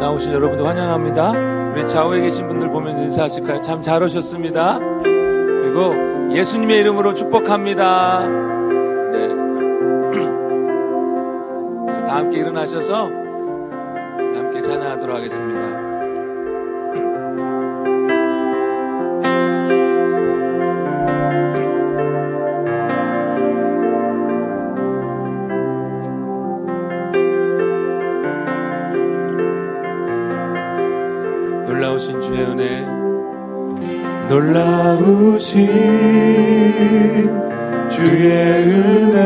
나오신 여러분들 환영합니다. 우리 좌우에 계신 분들 보면 인사하실까요? 참 잘 오셨습니다. 그리고 예수님의 이름으로 축복합니다. 네. 다 함께 일어나셔서 함께 찬양하도록 하겠습니다. 놀라우신 주의 은혜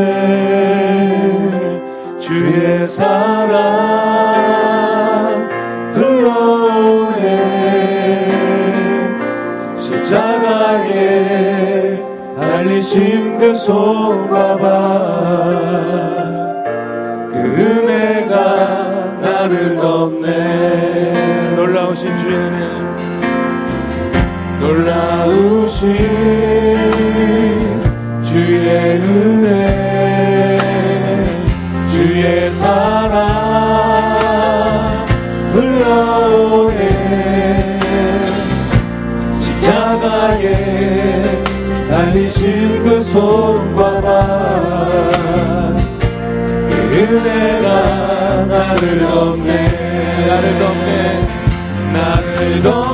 주의 사랑 흘러오네. 십자가에 달리신 그 손과 발그 은혜가 나를 덮네. 놀라우신 주의 은혜 놀라우신 주의 은혜 주의 사랑 흘러오네. 십자가에 달리신 그 손과 발그 은혜가 나를 덮네 나를 덮네 나를 덮네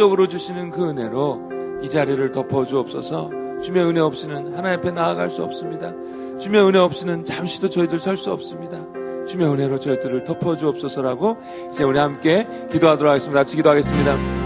일방적으로 주시는 그 은혜로 이 자리를 덮어 주옵소서. 주의 은혜 없이는 하나님 앞에 나아갈 수 없습니다. 주의 은혜 없이는 잠시도 저희들 설 수 없습니다. 주의 은혜로 저희들을 덮어 주옵소서라고 이제 우리 함께 기도하도록 하겠습니다. 같이 기도하겠습니다.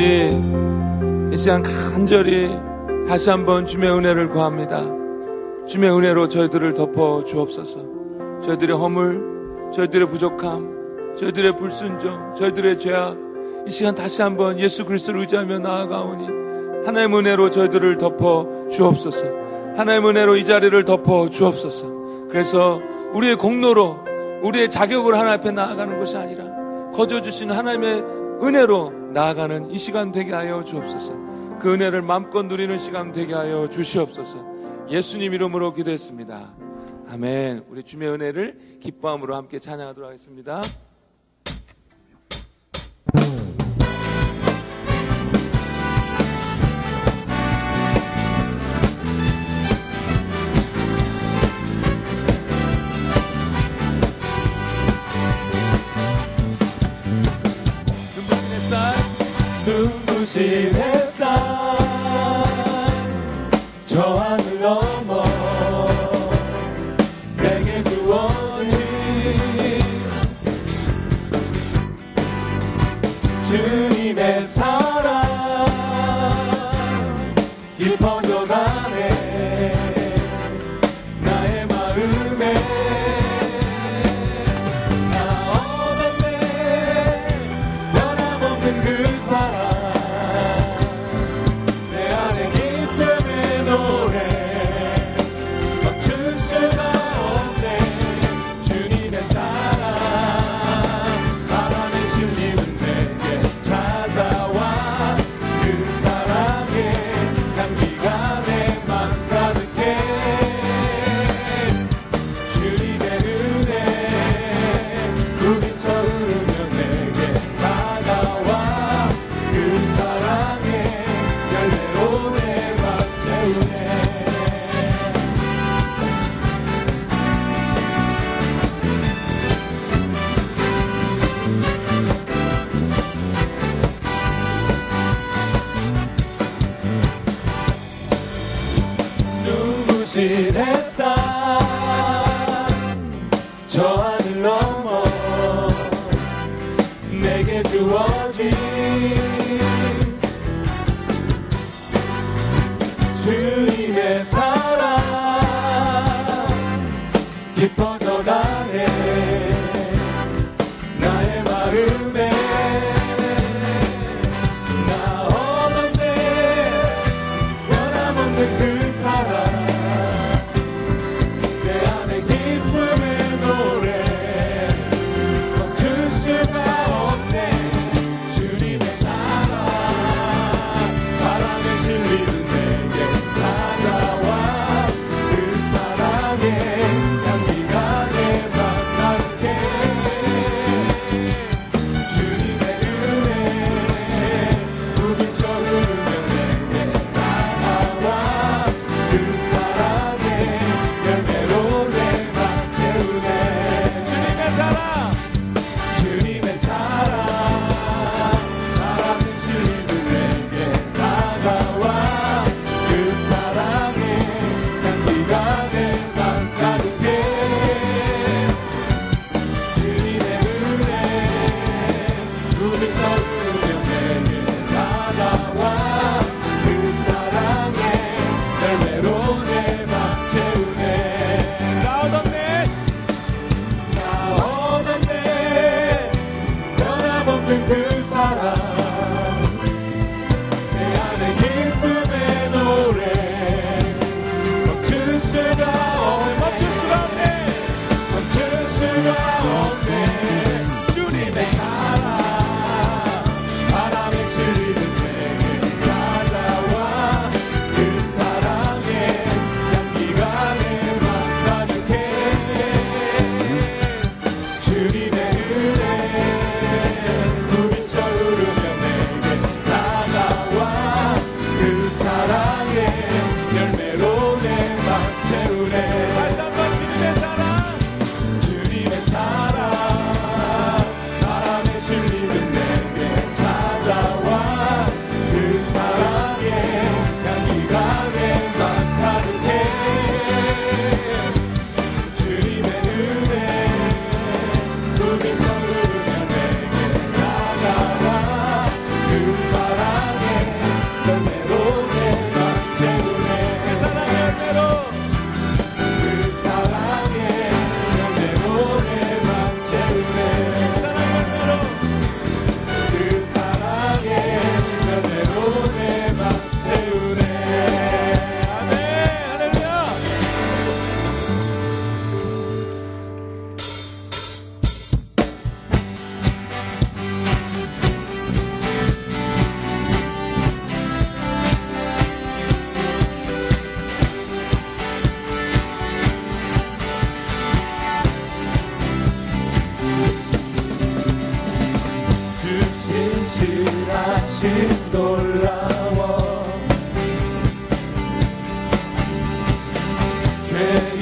아버지, 이 시간 간절히 다시 한번 주의 은혜를 구합니다. 주의 은혜로 저희들을 덮어 주옵소서. 저희들의 허물, 저희들의 부족함, 저희들의 불순종, 저희들의 죄악, 이 시간 다시 한번 예수 그리스도를 의지하며 나아가오니 하나의 은혜로 저희들을 덮어 주옵소서. 하나의 은혜로 이 자리를 덮어 주옵소서. 그래서 우리의 공로로 우리의 자격으로 하나님 앞에 나아가는 것이 아니라 거저 주신 하나님의 은혜로 나아가는 이 시간 되게 하여 주옵소서. 그 은혜를 마음껏 누리는 시간 되게 하여 주시옵소서. 예수님 이름으로 기도했습니다. 아멘. 우리 주의 은혜를 기뻐함으로 함께 찬양하도록 하겠습니다. 눈부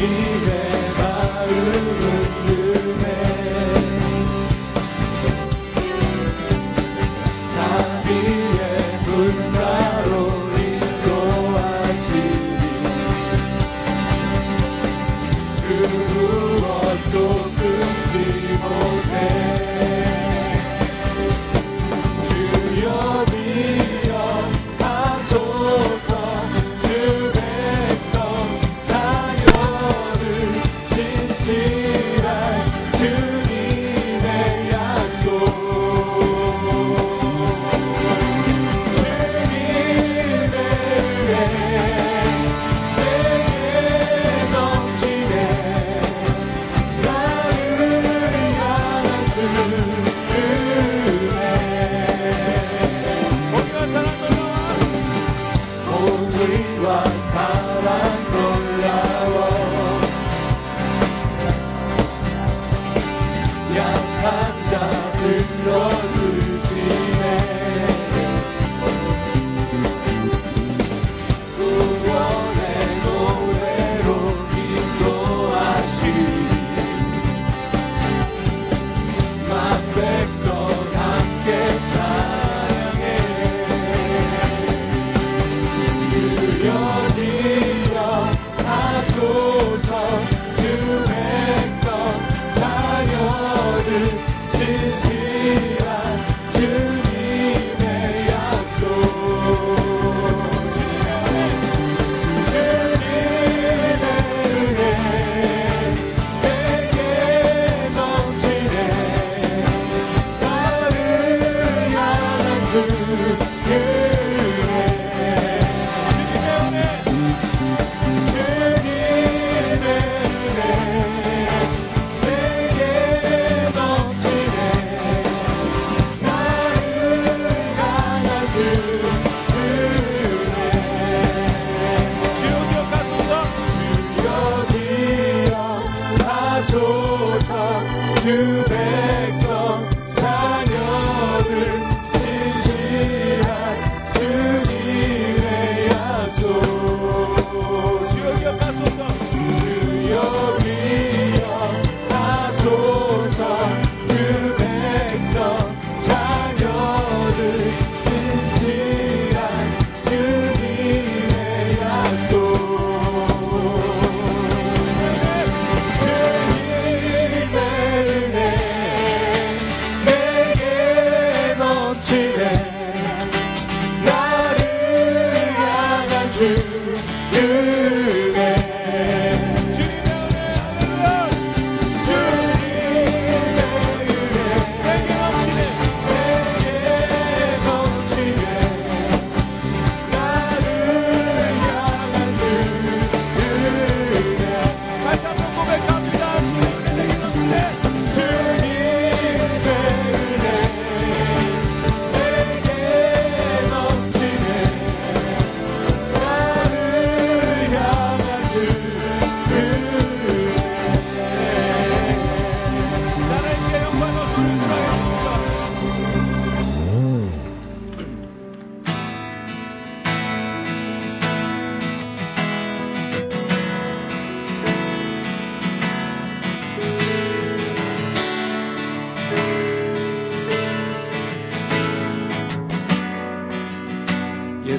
예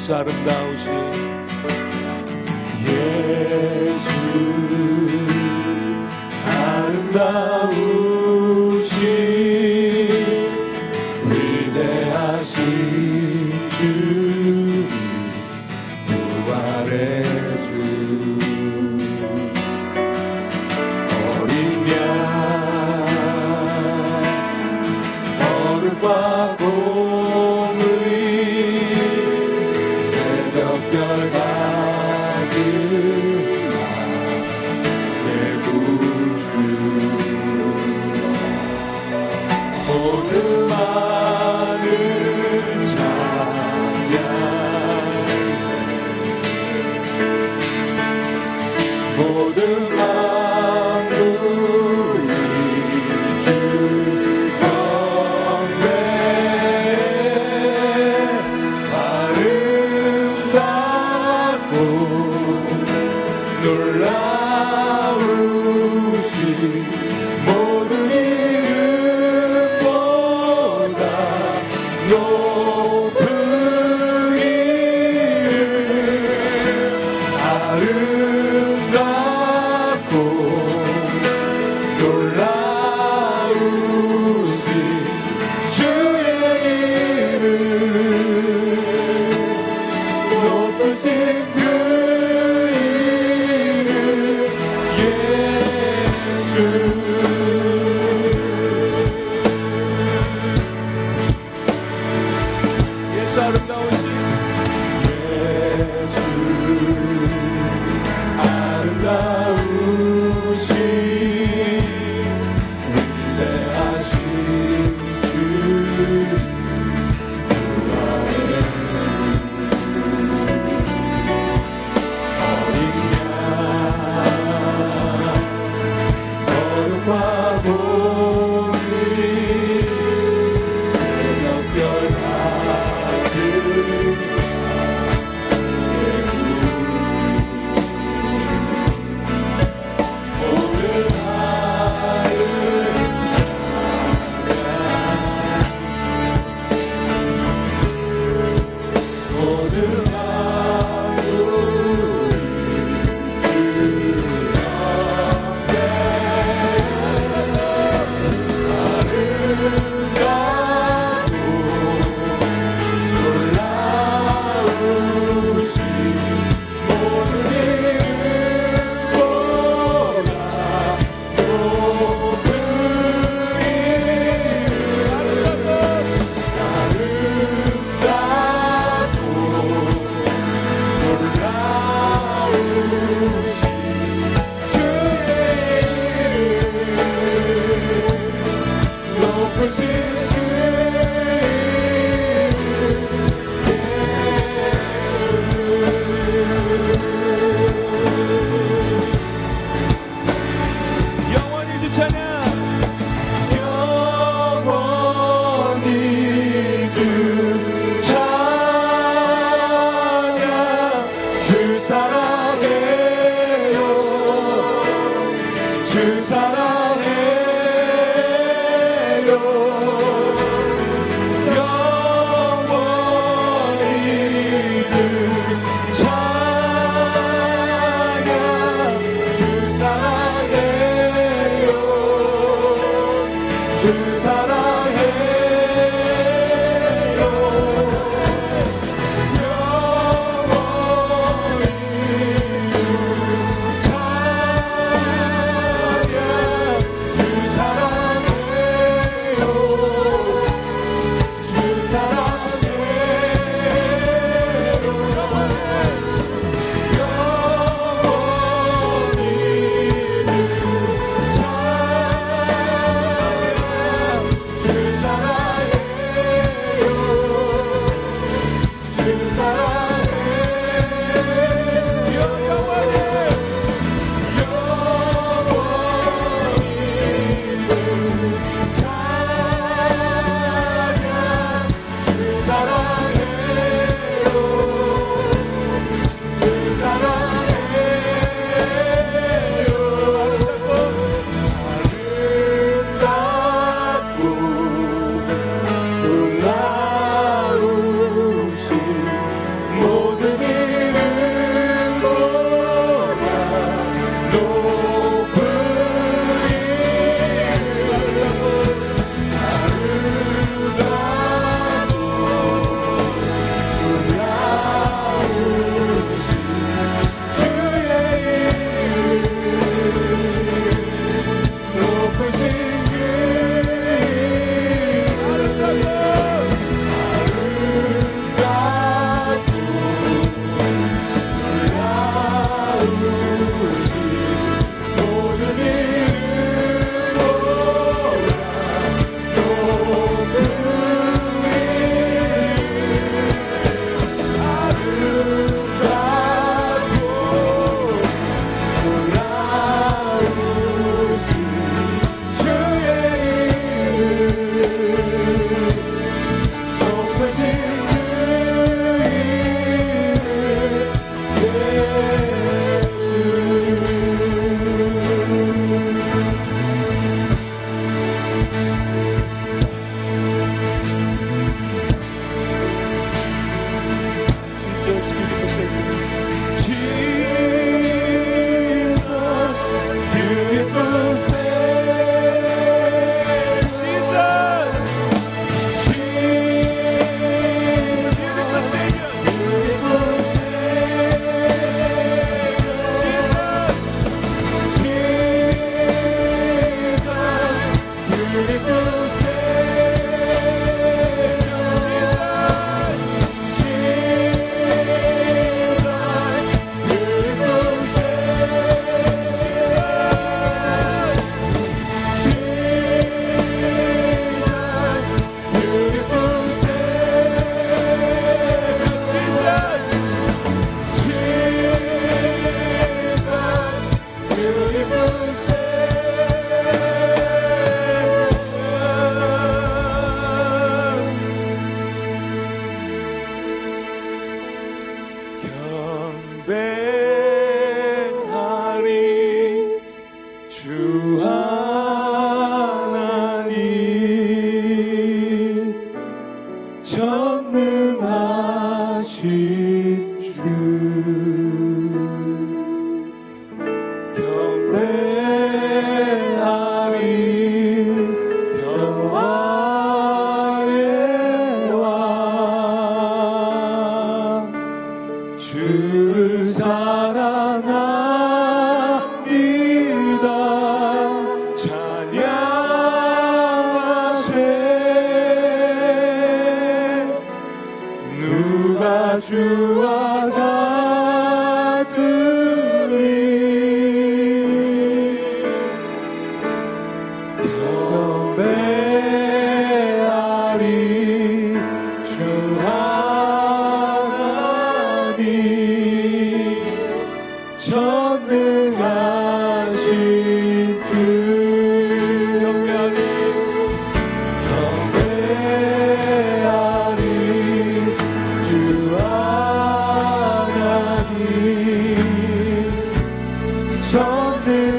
수 놀라우신 주 사랑 something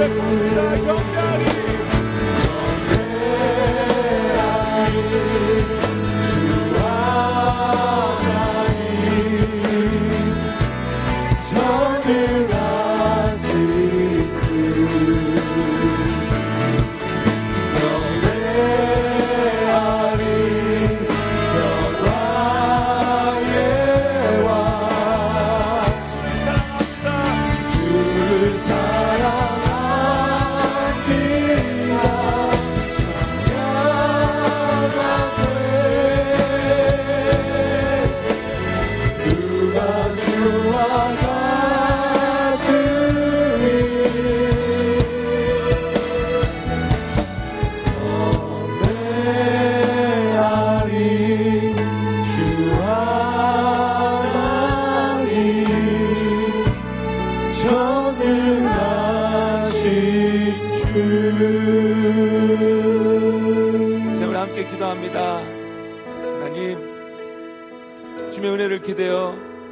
República Campeã!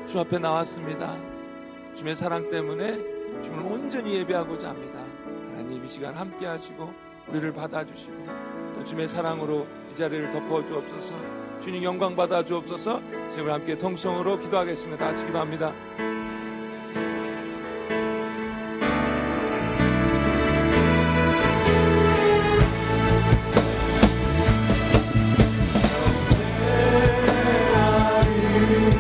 주 앞에 나왔습니다. 주님의 사랑 때문에 주님을 온전히 예배하고자 합니다. 하나님 이 시간 함께 하시고 우리를 받아주시고 또 주님의 사랑으로 이 자리를 덮어 주옵소서 주님 영광 받아 주옵소서 지금 함께 통성으로 기도하겠습니다. 같이 기도합니다.